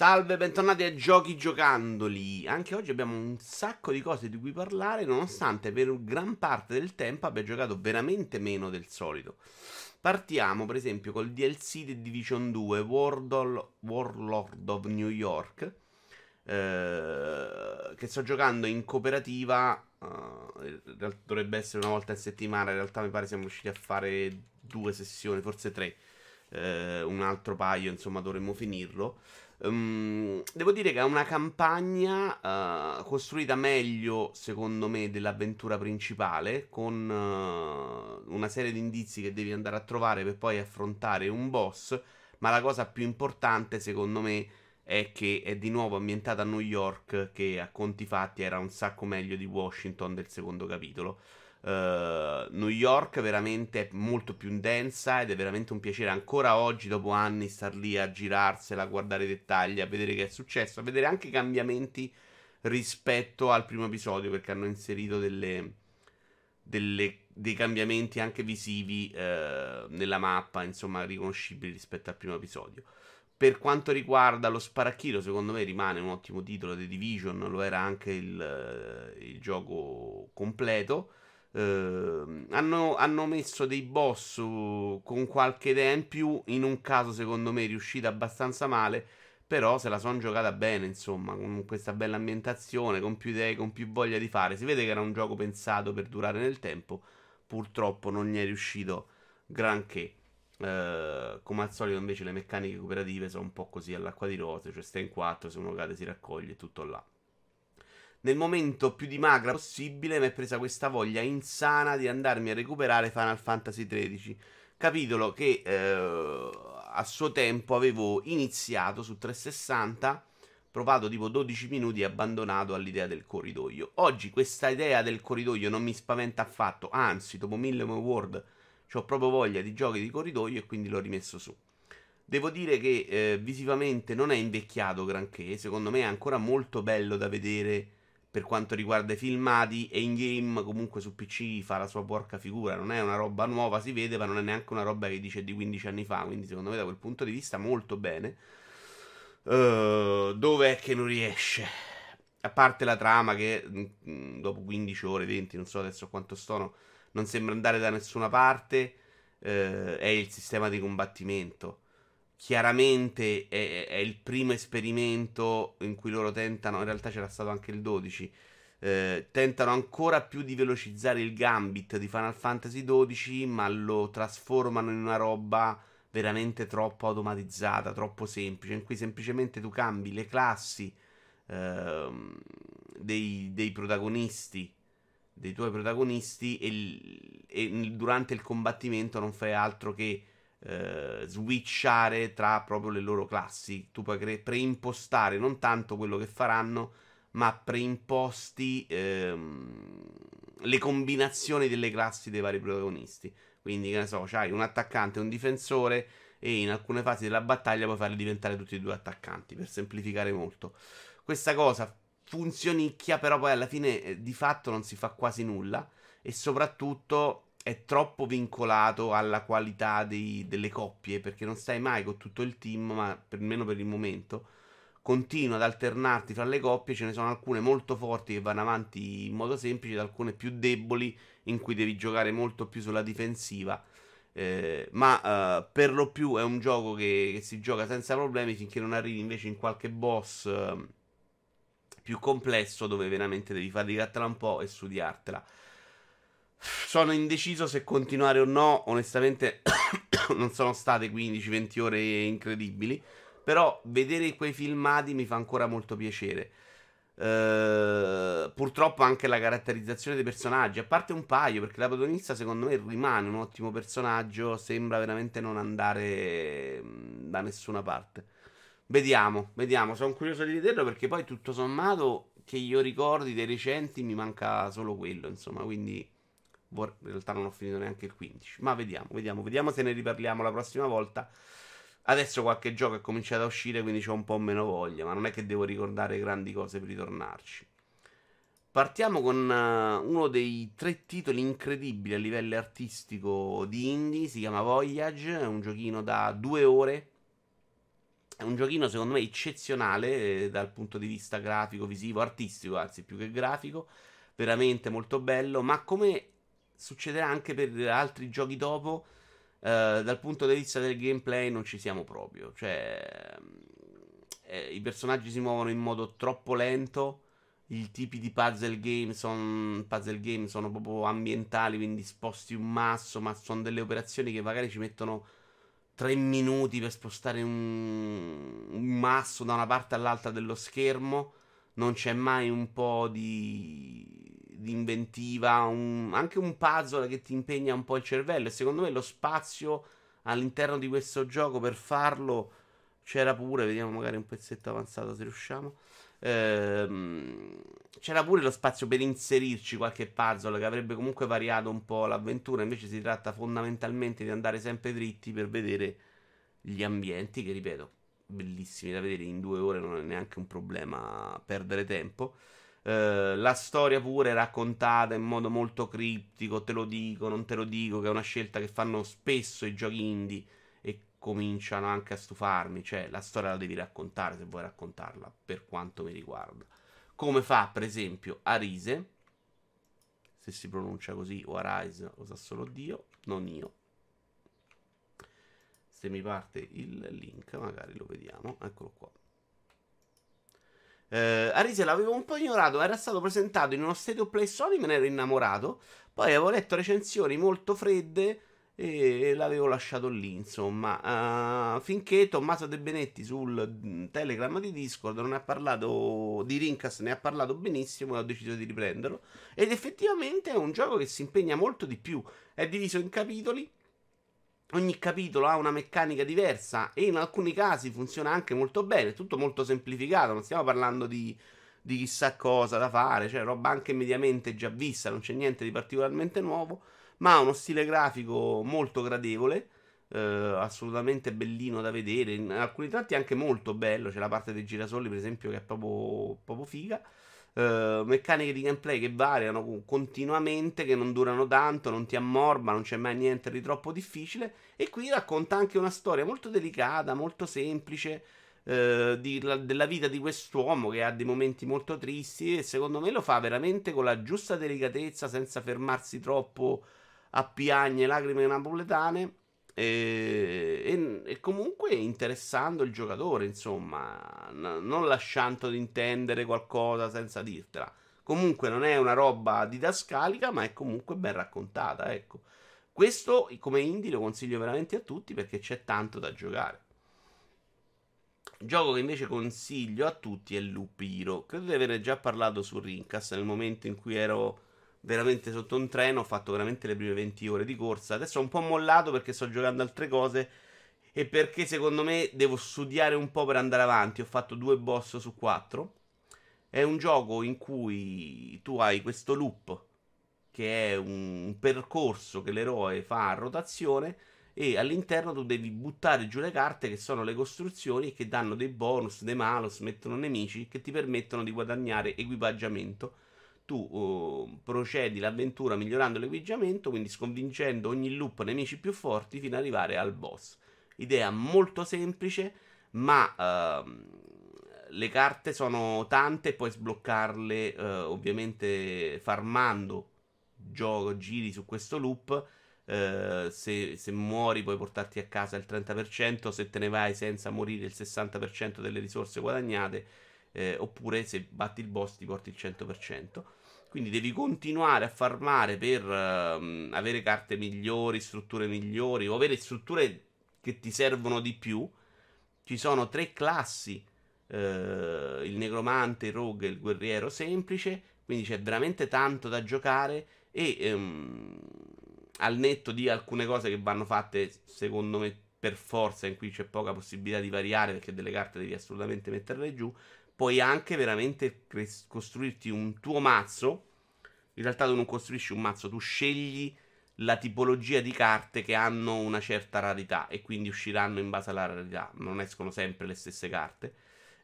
Salve, bentornati a Giochi Giocandoli. Anche oggi abbiamo un sacco di cose di cui parlare, nonostante per gran parte del tempo abbia giocato veramente meno del solito. Partiamo, per esempio, col DLC di Division 2 Warlord of New York. Eh, che sto giocando in cooperativa. Eh, dovrebbe essere una volta a settimana. In realtà, mi pare siamo riusciti a fare due sessioni, forse tre. Eh, un altro paio, insomma, dovremmo finirlo. Um, devo dire che è una campagna uh, costruita meglio, secondo me, dell'avventura principale, con uh, una serie di indizi che devi andare a trovare per poi affrontare un boss. Ma la cosa più importante, secondo me, è che è di nuovo ambientata a New York, che a conti fatti era un sacco meglio di Washington del secondo capitolo. Uh, New York veramente è molto più densa ed è veramente un piacere ancora oggi, dopo anni, star lì a girarsela, a guardare i dettagli, a vedere che è successo, a vedere anche i cambiamenti rispetto al primo episodio, perché hanno inserito delle, delle, dei cambiamenti anche visivi uh, nella mappa, insomma, riconoscibili rispetto al primo episodio. Per quanto riguarda lo Sparacchino, secondo me rimane un ottimo titolo The Division, lo era anche il, il gioco completo. Uh, hanno, hanno, messo dei boss con qualche idea in più. In un caso, secondo me, riuscita abbastanza male. Però se la sono giocata bene, insomma, con questa bella ambientazione, con più idee, con più voglia di fare. Si vede che era un gioco pensato per durare nel tempo. Purtroppo non gli è riuscito granché. Uh, come al solito, invece, le meccaniche cooperative sono un po' così all'acqua di rose. Cioè, stai in quattro, se uno cade si raccoglie, tutto là nel momento più di magra possibile mi è presa questa voglia insana di andarmi a recuperare Final Fantasy XIII. Capitolo che eh, a suo tempo avevo iniziato su 360, provato tipo 12 minuti e abbandonato all'idea del corridoio. Oggi questa idea del corridoio non mi spaventa affatto, anzi, dopo mille World ho proprio voglia di giochi di corridoio e quindi l'ho rimesso su. Devo dire che eh, visivamente non è invecchiato granché, secondo me è ancora molto bello da vedere per quanto riguarda i filmati e in game comunque su PC fa la sua porca figura, non è una roba nuova, si vede, ma non è neanche una roba che dice di 15 anni fa, quindi secondo me da quel punto di vista molto bene. Uh, dove è che non riesce? A parte la trama che mh, mm, mm, dopo 15 ore, 20, non so adesso quanto sono, non sembra andare da nessuna parte, uh, è il sistema di combattimento chiaramente è, è, il primo esperimento in cui loro tentano, in realtà c'era stato anche il 12, eh, tentano ancora più di velocizzare il gambit di Final Fantasy XII, ma lo trasformano in una roba veramente troppo automatizzata, troppo semplice, in cui semplicemente tu cambi le classi eh, dei, dei, protagonisti, dei tuoi protagonisti e, e durante il combattimento non fai altro che eh, switchare tra proprio le loro classi. Tu puoi cre- preimpostare non tanto quello che faranno, ma preimposti ehm, le combinazioni delle classi dei vari protagonisti. Quindi, che ne so, c'hai un attaccante e un difensore e in alcune fasi della battaglia puoi farli diventare tutti e due attaccanti, per semplificare molto. Questa cosa funzionicchia, però poi alla fine eh, di fatto non si fa quasi nulla e soprattutto è troppo vincolato alla qualità dei, delle coppie, perché non stai mai con tutto il team, ma almeno per il momento continua ad alternarti fra le coppie, ce ne sono alcune molto forti che vanno avanti in modo semplice ed alcune più deboli in cui devi giocare molto più sulla difensiva. Eh, ma eh, per lo più è un gioco che, che, si gioca senza problemi finché non arrivi invece in qualche boss eh, più complesso dove veramente devi faticartela un po' e studiartela. Sono indeciso se continuare o no. Onestamente, non sono state 15-20 ore incredibili. Però vedere quei filmati mi fa ancora molto piacere. Uh, purtroppo anche la caratterizzazione dei personaggi, a parte un paio, perché la protagonista secondo me rimane un ottimo personaggio, sembra veramente non andare mm, da nessuna parte. Vediamo, vediamo, sono curioso di vederlo perché poi tutto sommato che io ricordi dei recenti mi manca solo quello, insomma, quindi in realtà non ho finito neanche il 15. Ma vediamo, vediamo, vediamo se ne riparliamo la prossima volta. Adesso qualche gioco è cominciato a uscire, quindi ho un po' meno voglia. Ma non è che devo ricordare grandi cose per ritornarci. Partiamo con uh, uno dei tre titoli incredibili a livello artistico di indie. Si chiama Voyage. È un giochino da due ore. È un giochino secondo me eccezionale eh, dal punto di vista grafico, visivo, artistico, anzi più che grafico, veramente molto bello, ma come succederà anche per altri giochi dopo, eh, dal punto di vista del gameplay non ci siamo proprio, cioè eh, i personaggi si muovono in modo troppo lento, i tipi di puzzle game, son, puzzle game sono proprio ambientali, quindi sposti un masso, ma sono delle operazioni che magari ci mettono 3 minuti per spostare un, un masso da una parte all'altra dello schermo. Non c'è mai un po' di, di inventiva, un, anche un puzzle che ti impegna un po' il cervello. E secondo me lo spazio all'interno di questo gioco per farlo c'era pure. Vediamo magari un pezzetto avanzato se riusciamo. Ehm, c'era pure lo spazio per inserirci qualche puzzle che avrebbe comunque variato un po' l'avventura. Invece si tratta fondamentalmente di andare sempre dritti per vedere gli ambienti, che ripeto, bellissimi da vedere in due ore, non è neanche un problema perdere tempo. Uh, la storia pure raccontata in modo molto criptico, te lo dico, non te lo dico, che è una scelta che fanno spesso i giochi indie cominciano anche a stufarmi. Cioè, la storia la devi raccontare se vuoi raccontarla, per quanto mi riguarda. Come fa, per esempio, Arise, se si pronuncia così, o Arise, lo sa solo Dio, non io. Se mi parte il link, magari lo vediamo. Eccolo qua. Eh, Arise l'avevo un po' ignorato, era stato presentato in uno State of Play Sony, me ne ero innamorato. Poi avevo letto recensioni molto fredde e l'avevo lasciato lì, insomma, uh, finché Tommaso De Benetti sul mm, Telegram di Discord non ha parlato di Rincas, ne ha parlato benissimo e ho deciso di riprenderlo. Ed effettivamente è un gioco che si impegna molto di più, è diviso in capitoli. Ogni capitolo ha una meccanica diversa e in alcuni casi funziona anche molto bene, tutto molto semplificato, non stiamo parlando di, di chissà cosa da fare, cioè roba anche mediamente già vista, non c'è niente di particolarmente nuovo ma ha uno stile grafico molto gradevole. Eh, assolutamente bellino da vedere. In alcuni tratti anche molto bello. C'è la parte dei girasoli, per esempio, che è proprio, proprio figa. Eh, meccaniche di gameplay che variano continuamente, che non durano tanto, non ti ammorba, non c'è mai niente di troppo difficile. E qui racconta anche una storia molto delicata, molto semplice. Eh, di, la, della vita di quest'uomo che ha dei momenti molto tristi e secondo me lo fa veramente con la giusta delicatezza senza fermarsi troppo a piagne lacrime napoletane e, e, e, comunque interessando il giocatore, insomma, n- non lasciando di intendere qualcosa senza dirtela. Comunque non è una roba didascalica, ma è comunque ben raccontata, ecco. Questo come indie lo consiglio veramente a tutti perché c'è tanto da giocare. Gioco che invece consiglio a tutti è Loop Hero. Credo di averne già parlato su Rincast nel momento in cui ero veramente sotto un treno, ho fatto veramente le prime 20 ore di corsa. Adesso ho un po' mollato perché sto giocando altre cose e perché secondo me devo studiare un po' per andare avanti. Ho fatto due boss su quattro. È un gioco in cui tu hai questo loop che è un percorso che l'eroe fa a rotazione e all'interno tu devi buttare giù le carte che sono le costruzioni che danno dei bonus, dei malus, mettono nemici che ti permettono di guadagnare equipaggiamento tu uh, procedi l'avventura migliorando l'equipaggiamento, quindi sconvincendo ogni loop nemici più forti fino ad arrivare al boss. Idea molto semplice, ma uh, le carte sono tante puoi sbloccarle uh, ovviamente farmando gioco, giri su questo loop. Uh, se, se, muori puoi portarti a casa il 30%, se te ne vai senza morire il 60% delle risorse guadagnate, eh, oppure se batti il boss ti porti il 100%. Quindi devi continuare a farmare per uh, avere carte migliori, strutture migliori o avere strutture che ti servono di più. Ci sono tre classi, uh, il negromante, il rogue e il guerriero semplice, quindi c'è veramente tanto da giocare e um, al netto di alcune cose che vanno fatte secondo me per forza, in cui c'è poca possibilità di variare perché delle carte devi assolutamente metterle giù, puoi anche veramente cres- costruirti un tuo mazzo. In realtà tu non costruisci un mazzo, tu scegli la tipologia di carte che hanno una certa rarità e quindi usciranno in base alla rarità, non escono sempre le stesse carte.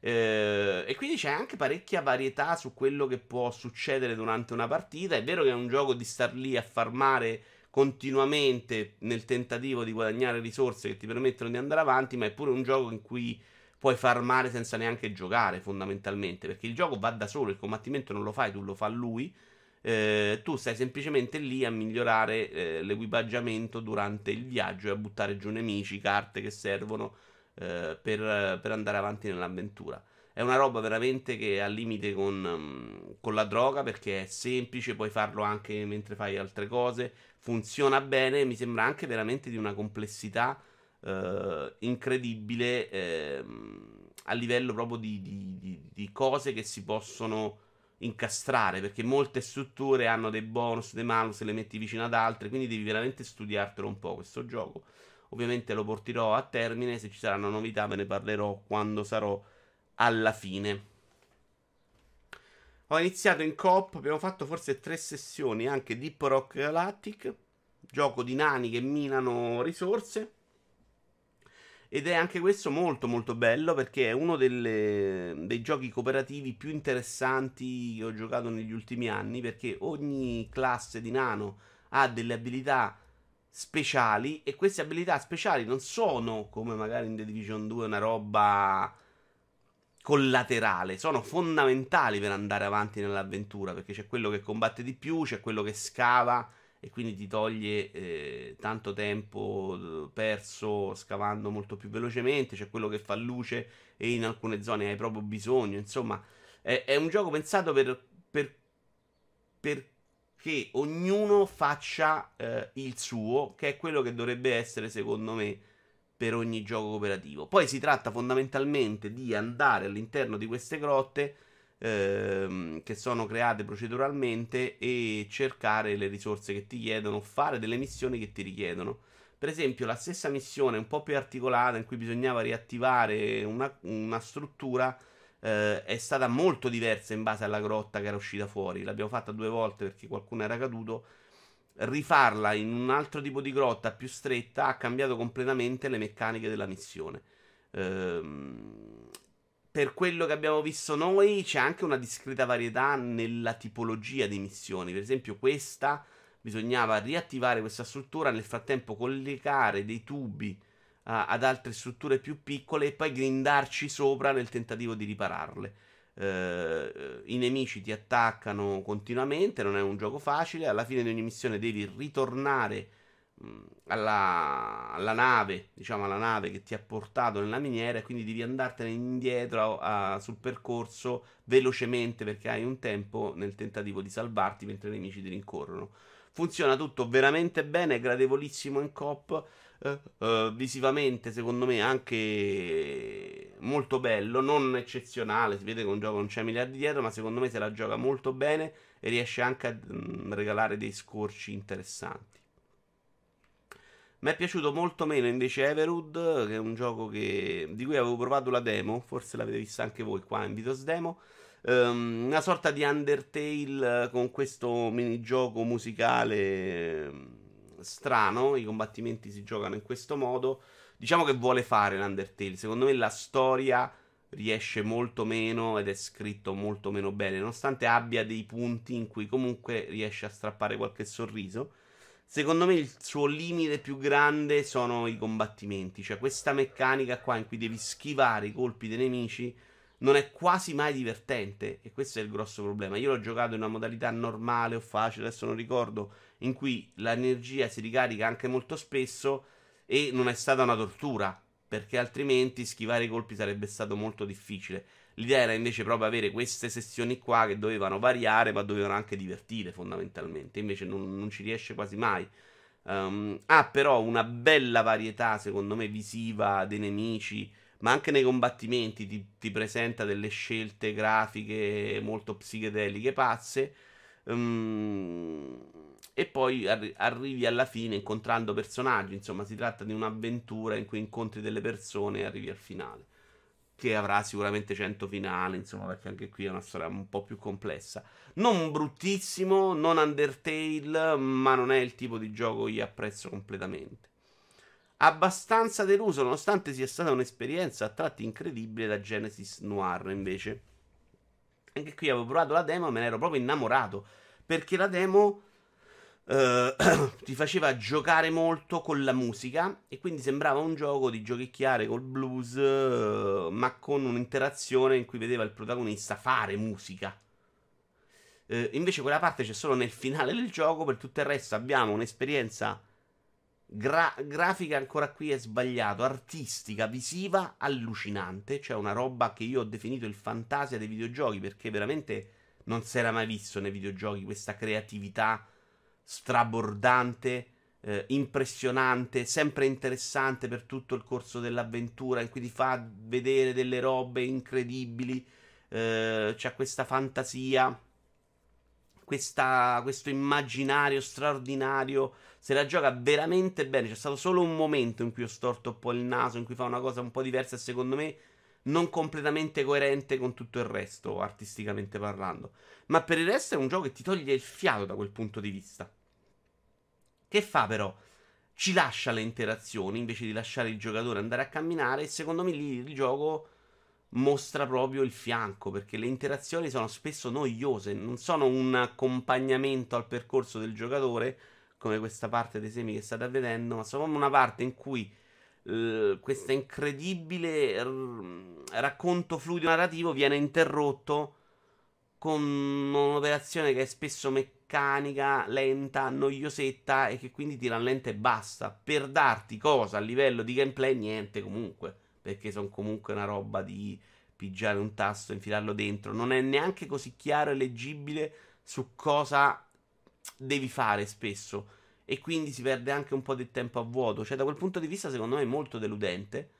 Eh, e quindi c'è anche parecchia varietà su quello che può succedere durante una partita. È vero che è un gioco di star lì a farmare continuamente nel tentativo di guadagnare risorse che ti permettono di andare avanti, ma è pure un gioco in cui puoi farmare senza neanche giocare, fondamentalmente, perché il gioco va da solo, il combattimento non lo fai, tu lo fa lui. Eh, tu stai semplicemente lì a migliorare eh, l'equipaggiamento durante il viaggio e a buttare giù nemici, carte che servono eh, per, per, andare avanti nell'avventura. È una roba veramente che è al limite con, mm, con la droga perché è semplice, puoi farlo anche mentre fai altre cose, funziona bene, mi sembra anche veramente di una complessità eh, incredibile eh, a livello proprio di, di, di, di, cose che si possono incastrare perché molte strutture hanno dei bonus, dei malus, le metti vicino ad altre, quindi devi veramente studiartelo un po' questo gioco. Ovviamente lo porterò a termine, se ci saranno novità ve ne parlerò quando sarò alla fine. Ho iniziato in coop, abbiamo fatto forse tre sessioni anche Deep Rock Galactic, gioco di nani che minano risorse. Ed è anche questo molto molto bello perché è uno delle, dei giochi cooperativi più interessanti che ho giocato negli ultimi anni perché ogni classe di nano ha delle abilità speciali e queste abilità speciali non sono come magari in The Division 2 una roba collaterale, sono fondamentali per andare avanti nell'avventura perché c'è quello che combatte di più, c'è quello che scava e quindi ti toglie eh, tanto tempo eh, perso scavando molto più velocemente, c'è quello che fa luce e in alcune zone hai proprio bisogno, insomma è, è un gioco pensato per, per, perché ognuno faccia eh, il suo, che è quello che dovrebbe essere secondo me per ogni gioco cooperativo. Poi si tratta fondamentalmente di andare all'interno di queste grotte ehm, che sono create proceduralmente e cercare le risorse che ti chiedono, fare delle missioni che ti richiedono. Per esempio, la stessa missione un po' più articolata in cui bisognava riattivare una, una struttura eh, è stata molto diversa in base alla grotta che era uscita fuori. L'abbiamo fatta due volte perché qualcuno era caduto rifarla in un altro tipo di grotta più stretta ha cambiato completamente le meccaniche della missione. Ehm, per quello che abbiamo visto noi, c'è anche una discreta varietà nella tipologia di missioni. Per esempio, questa bisognava riattivare questa struttura, nel frattempo collegare dei tubi uh, ad altre strutture più piccole e poi grindarci sopra nel tentativo di ripararle eh, i nemici ti attaccano continuamente, non è un gioco facile, alla fine di ogni missione devi ritornare alla, alla, nave, diciamo alla nave che ti ha portato nella miniera e quindi devi andartene indietro a, a, sul percorso velocemente perché hai un tempo nel tentativo di salvarti mentre i nemici ti rincorrono. Funziona tutto veramente bene, è gradevolissimo in cop uh, uh, visivamente secondo me anche molto bello, non eccezionale, si vede che un gioco non c'è miliardi dietro, ma secondo me se la gioca molto bene e riesce anche a mh, regalare dei scorci interessanti. Mi è piaciuto molto meno invece Everwood, che è un gioco che, di cui avevo provato la demo, forse l'avete vista anche voi qua in Vitos Demo. Um, una sorta di Undertale con questo minigioco musicale strano, i combattimenti si giocano in questo modo. Diciamo che vuole fare l'Undertale. Secondo me la storia riesce molto meno ed è scritto molto meno bene, nonostante abbia dei punti in cui comunque riesce a strappare qualche sorriso. Secondo me il suo limite più grande sono i combattimenti, cioè questa meccanica qua in cui devi schivare i colpi dei nemici non è quasi mai divertente e questo è il grosso problema. Io l'ho giocato in una modalità normale o facile, adesso non ricordo in cui l'energia si ricarica anche molto spesso e non è stata una tortura, perché altrimenti schivare i colpi sarebbe stato molto difficile. L'idea era invece proprio avere queste sessioni qua che dovevano variare, ma dovevano anche divertire fondamentalmente. Invece non, non ci riesce quasi mai. Um, ha però una bella varietà, secondo me, visiva dei nemici, ma anche nei combattimenti ti, ti presenta delle scelte grafiche molto psichedeliche pazze. Um, e poi arri- arrivi alla fine incontrando personaggi. Insomma, si tratta di un'avventura in cui incontri delle persone e arrivi al finale. Che avrà sicuramente 100 finali, insomma, perché anche qui è una storia un po' più complessa. Non bruttissimo, non Undertale, ma non è il tipo di gioco che io apprezzo completamente. Abbastanza deluso, nonostante sia stata un'esperienza a tratti incredibile da Genesis Noir, invece. Anche qui avevo provato la demo e me ne ero proprio innamorato. Perché la demo Uh, ti faceva giocare molto con la musica e quindi sembrava un gioco di giochicchiare col blues, uh, ma con un'interazione in cui vedeva il protagonista fare musica. Uh, invece quella parte c'è solo nel finale del gioco, per tutto il resto abbiamo un'esperienza gra- grafica, ancora qui è sbagliato, artistica, visiva, allucinante, cioè una roba che io ho definito il fantasia dei videogiochi perché veramente non si era mai visto nei videogiochi questa creatività strabordante, eh, impressionante, sempre interessante per tutto il corso dell'avventura, in cui ti fa vedere delle robe incredibili, eh, c'è questa fantasia, questa, questo immaginario straordinario. Se la gioca veramente bene, c'è stato solo un momento in cui ho storto un po' il naso, in cui fa una cosa un po' diversa, secondo me non completamente coerente con tutto il resto, artisticamente parlando. Ma per il resto è un gioco che ti toglie il fiato da quel punto di vista. Che fa però? Ci lascia le interazioni invece di lasciare il giocatore andare a camminare e secondo me lì il gioco mostra proprio il fianco perché le interazioni sono spesso noiose, non sono un accompagnamento al percorso del giocatore come questa parte dei semi che state vedendo, ma sono una parte in cui uh, questo incredibile r- racconto fluido narrativo viene interrotto con un'operazione che è spesso meccanica, lenta, noiosetta e che quindi ti rallenta e basta. Per darti cosa a livello di gameplay, niente comunque. Perché sono comunque una roba di pigiare un tasto, infilarlo dentro. Non è neanche così chiaro e leggibile su cosa devi fare spesso. E quindi si perde anche un po' di tempo a vuoto. Cioè, da quel punto di vista, secondo me è molto deludente.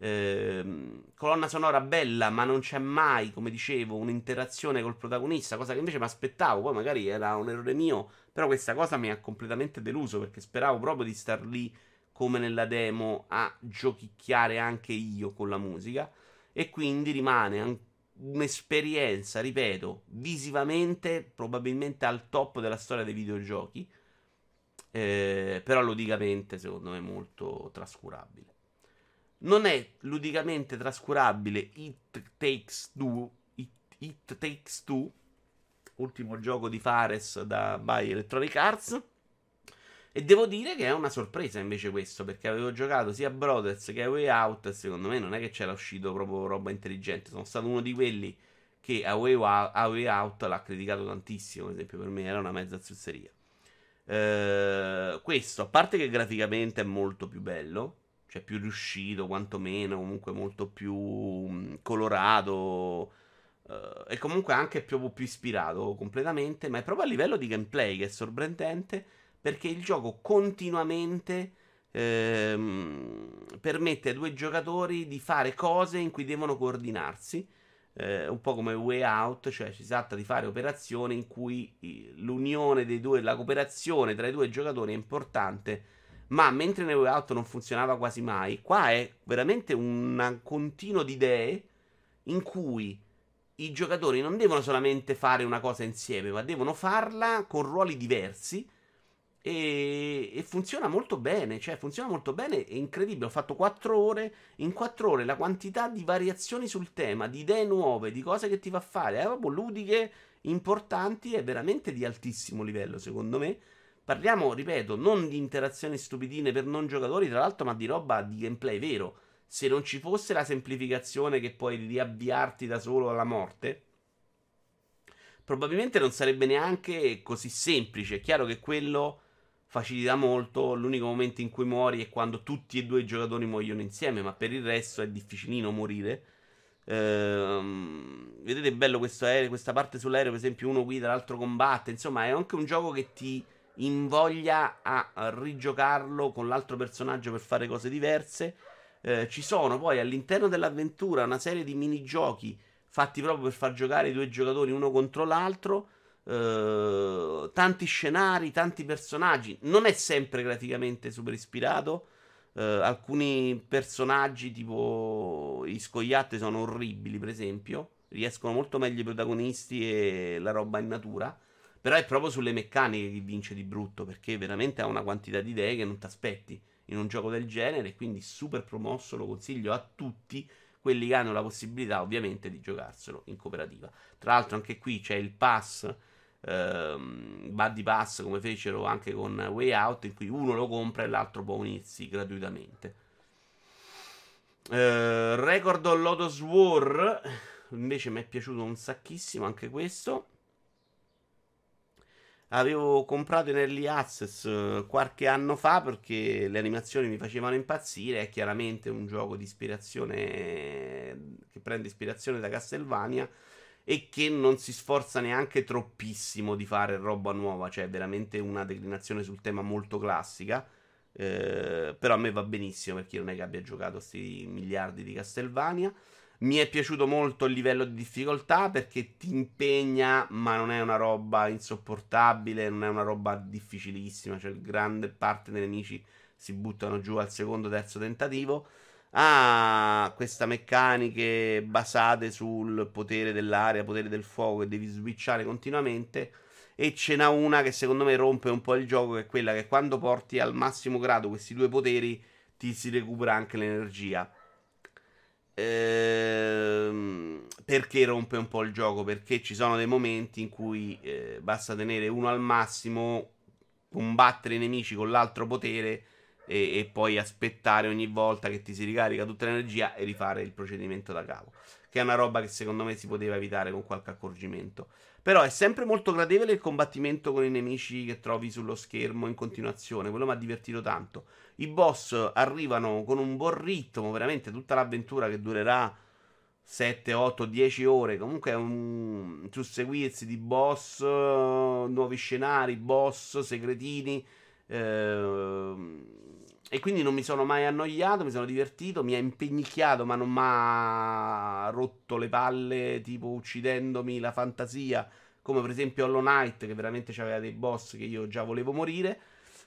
Ehm, colonna sonora bella, ma non c'è mai, come dicevo, un'interazione col protagonista, cosa che invece mi aspettavo. Poi magari era un errore mio, però questa cosa mi ha completamente deluso perché speravo proprio di star lì come nella demo a giochicchiare anche io con la musica e quindi rimane un'esperienza, ripeto, visivamente probabilmente al top della storia dei videogiochi, eh, però ludicamente secondo me molto trascurabile. Non è ludicamente trascurabile It Takes Two, It, It Takes Two, ultimo gioco di Fares da by Electronic Arts. E devo dire che è una sorpresa invece questo, perché avevo giocato sia Brothers che a Way Out e secondo me non è che c'era uscito proprio roba intelligente. Sono stato uno di quelli che a Way, Out, l'ha criticato tantissimo, ad esempio per me era una mezza zuzzeria. Uh, questo, a parte che graficamente è molto più bello, cioè più riuscito, quantomeno, comunque molto più mh, colorato. Uh, e comunque anche proprio più ispirato completamente. Ma è proprio a livello di gameplay che è sorprendente. Perché il gioco continuamente ehm, permette ai due giocatori di fare cose in cui devono coordinarsi. Eh, un po' come Way Out, cioè si tratta di fare operazioni in cui l'unione dei due, la cooperazione tra i due giocatori è importante ma mentre nel Way Out non funzionava quasi mai, qua è veramente un continuo di idee in cui i giocatori non devono solamente fare una cosa insieme, ma devono farla con ruoli diversi. E, e, funziona molto bene, cioè funziona molto bene, è incredibile. Ho fatto 4 ore, in 4 ore la quantità di variazioni sul tema, di idee nuove, di cose che ti fa fare, è proprio ludiche, importanti, è veramente di altissimo livello, secondo me. Parliamo, ripeto, non di interazioni stupidine per non giocatori, tra l'altro, ma di roba di gameplay vero. Se non ci fosse la semplificazione che puoi riavviarti da solo alla morte, probabilmente non sarebbe neanche così semplice. È chiaro che quello facilita molto. L'unico momento in cui muori è quando tutti e due i giocatori muoiono insieme, ma per il resto è difficilino morire. Ehm, vedete, bello aereo, questa parte sull'aereo, per esempio, uno guida, l'altro combatte. Insomma, è anche un gioco che ti invoglia a rigiocarlo con l'altro personaggio per fare cose diverse. Eh, ci sono poi all'interno dell'avventura una serie di minigiochi fatti proprio per far giocare i due giocatori uno contro l'altro. Eh, tanti scenari, tanti personaggi. Non è sempre graficamente super ispirato. Eh, alcuni personaggi, tipo i scoiattoli, sono orribili, per esempio. Riescono molto meglio i protagonisti e la roba in natura. Però è proprio sulle meccaniche che vince di brutto, perché veramente ha una quantità di idee che non ti aspetti in un gioco del genere, quindi super promosso, lo consiglio a tutti quelli che hanno la possibilità ovviamente di giocarselo in cooperativa. Tra l'altro anche qui c'è il pass ehm, Buddy Pass come fecero anche con Way Out, in cui uno lo compra e l'altro può unirsi gratuitamente. Eh, Record of Lotus War invece mi è piaciuto un sacchissimo anche questo. Avevo comprato in Early Access eh, qualche anno fa perché le animazioni mi facevano impazzire. È chiaramente un gioco di ispirazione che prende ispirazione da Castlevania e che non si sforza neanche troppissimo di fare roba nuova. Cioè, veramente una declinazione sul tema molto classica. Eh, però a me va benissimo perché non è che abbia giocato questi miliardi di Castlevania. Mi è piaciuto molto il livello di difficoltà perché ti impegna, ma non è una roba insopportabile, non è una roba difficilissima. Cioè, grande parte dei nemici si buttano giù al secondo, terzo tentativo. Ha queste meccaniche basate sul potere dell'aria, potere del fuoco che devi switchare continuamente. E ce n'ha una che secondo me rompe un po' il gioco, che è quella che quando porti al massimo grado questi due poteri ti si recupera anche l'energia. Ehm, perché rompe un po' il gioco? Perché ci sono dei momenti in cui eh, basta tenere uno al massimo, combattere i nemici con l'altro potere e, e, poi aspettare ogni volta che ti si ricarica tutta l'energia e rifare il procedimento da capo. Che è una roba che secondo me si poteva evitare con qualche accorgimento. Però è sempre molto gradevole il combattimento con i nemici che trovi sullo schermo in continuazione. Quello mi ha divertito tanto. I boss arrivano con un buon ritmo, veramente tutta l'avventura che durerà 7, 8, 10 ore. Comunque è un susseguirsi di boss, nuovi scenari, boss, segretini. Eh, e quindi non mi sono mai annoiato, mi sono divertito, mi ha impegnicchiato, ma non mi ha rotto le palle, tipo uccidendomi la fantasia, come per esempio Hollow Knight, che veramente aveva dei boss che io già volevo morire.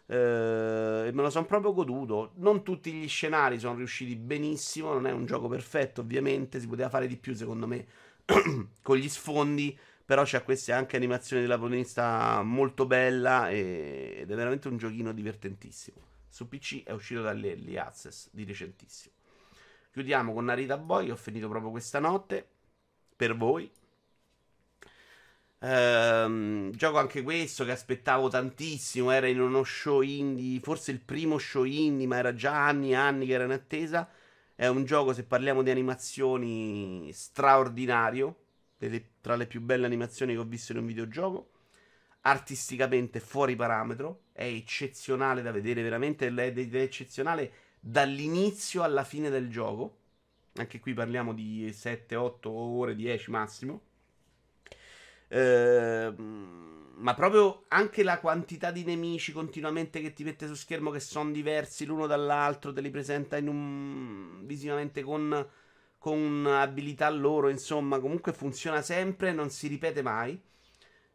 Eh, e me lo sono proprio goduto. Non tutti gli scenari sono riusciti benissimo, non è un gioco perfetto, ovviamente, si poteva fare di più, secondo me, con gli sfondi. Però c'è questa anche animazione della protagonista molto bella ed è veramente un giochino divertentissimo. Su PC è uscito dall'Early Access di recentissimo. Chiudiamo con Narita Boy. Ho finito proprio questa notte. Per voi. Ehm, gioco anche questo che aspettavo tantissimo. Era in uno show indie. Forse il primo show indie, ma era già anni e anni che era in attesa. È un gioco, se parliamo di animazioni, straordinario. Delle, tra le più belle animazioni che ho visto in un videogioco artisticamente fuori parametro, è eccezionale da vedere, veramente è eccezionale dall'inizio alla fine del gioco. Anche qui parliamo di 7, 8 ore, 10 massimo. Ehm, ma proprio anche la quantità di nemici continuamente che ti mette su schermo che sono diversi l'uno dall'altro, te li presenta un... visivamente con, con abilità loro, insomma, comunque funziona sempre, non si ripete mai.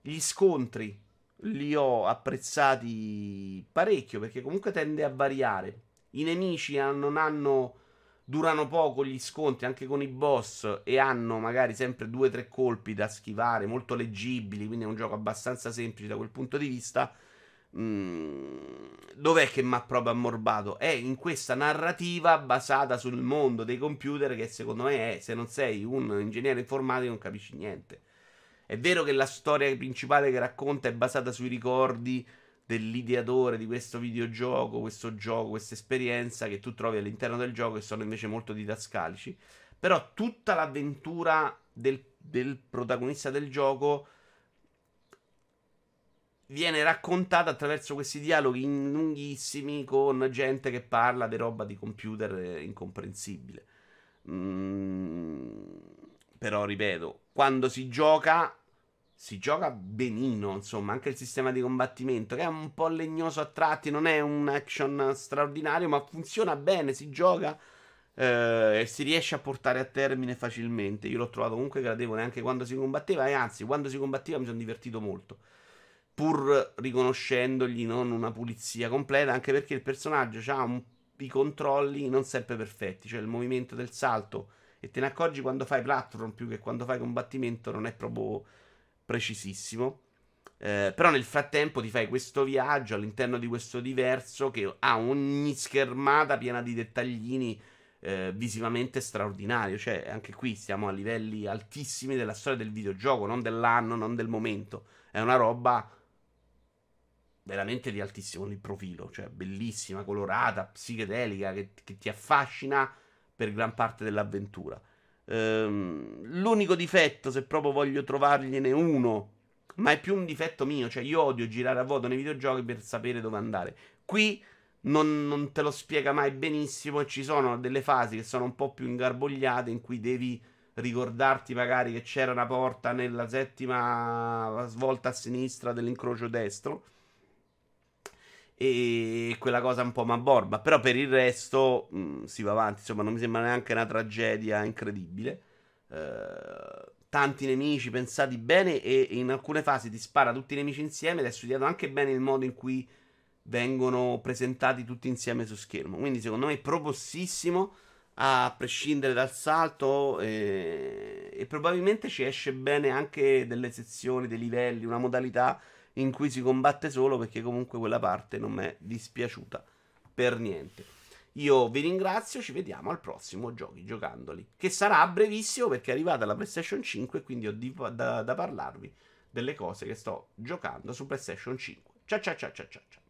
Gli scontri li ho apprezzati parecchio perché comunque tende a variare. I nemici non hanno durano poco gli scontri anche con i boss e hanno magari sempre due o tre colpi da schivare, molto leggibili, quindi è un gioco abbastanza semplice da quel punto di vista. Mm, dov'è che mi ha proprio ammorbato? È in questa narrativa basata sul mondo dei computer che secondo me è, se non sei un ingegnere informatico non capisci niente. È vero che la storia principale che racconta è basata sui ricordi dell'ideatore di questo videogioco, questo gioco, questa esperienza che tu trovi all'interno del gioco e sono invece molto didascalici. Però tutta l'avventura del, del protagonista del gioco viene raccontata attraverso questi dialoghi lunghissimi con gente che parla di roba di computer incomprensibile. Mm, però ripeto, quando si gioca, si gioca benino, insomma, anche il sistema di combattimento, che è un po' legnoso a tratti, non è un action straordinario, ma funziona bene, si gioca eh, e si riesce a portare a termine facilmente. Io l'ho trovato comunque gradevole anche quando si combatteva, e anzi, quando si combatteva mi sono divertito molto. Pur riconoscendogli non una pulizia completa, anche perché il personaggio ha i controlli non sempre perfetti, cioè il movimento del salto e te ne accorgi quando fai platform più che quando fai combattimento non è proprio precisissimo. Eh, però nel frattempo ti fai questo viaggio all'interno di questo diverso che ha ogni schermata piena di dettaglini eh, visivamente straordinario. Cioè, anche qui stiamo a livelli altissimi della storia del videogioco, non dell'anno, non del momento. È una roba veramente di altissimo profilo, cioè bellissima, colorata, psichedelica, che, che ti affascina per gran parte dell'avventura. Ehm, l'unico difetto, se proprio voglio trovargliene uno, ma è più un difetto mio, cioè io odio girare a vuoto nei videogiochi per sapere dove andare. Qui non, non, te lo spiega mai benissimo e ci sono delle fasi che sono un po' più ingarbogliate in cui devi ricordarti magari che c'era una porta nella settima svolta a sinistra dell'incrocio destro e quella cosa un po' maborba. Però per il resto mh, mm, si va avanti. Insomma, non mi sembra neanche una tragedia incredibile. Eh, tanti nemici pensati bene e in alcune fasi ti spara tutti i nemici insieme ed è studiato anche bene il modo in cui vengono presentati tutti insieme su schermo. Quindi secondo me è propossissimo a prescindere dal salto e, e probabilmente ci esce bene anche delle sezioni, dei livelli, una modalità in cui si combatte solo perché comunque quella parte non mi è dispiaciuta per niente. Io vi ringrazio, ci vediamo al prossimo Giochi Giocandoli, che sarà brevissimo perché è arrivata la PlayStation 5 e quindi ho di, da, da parlarvi delle cose che sto giocando su PlayStation 5. Ciao ciao ciao ciao ciao. ciao.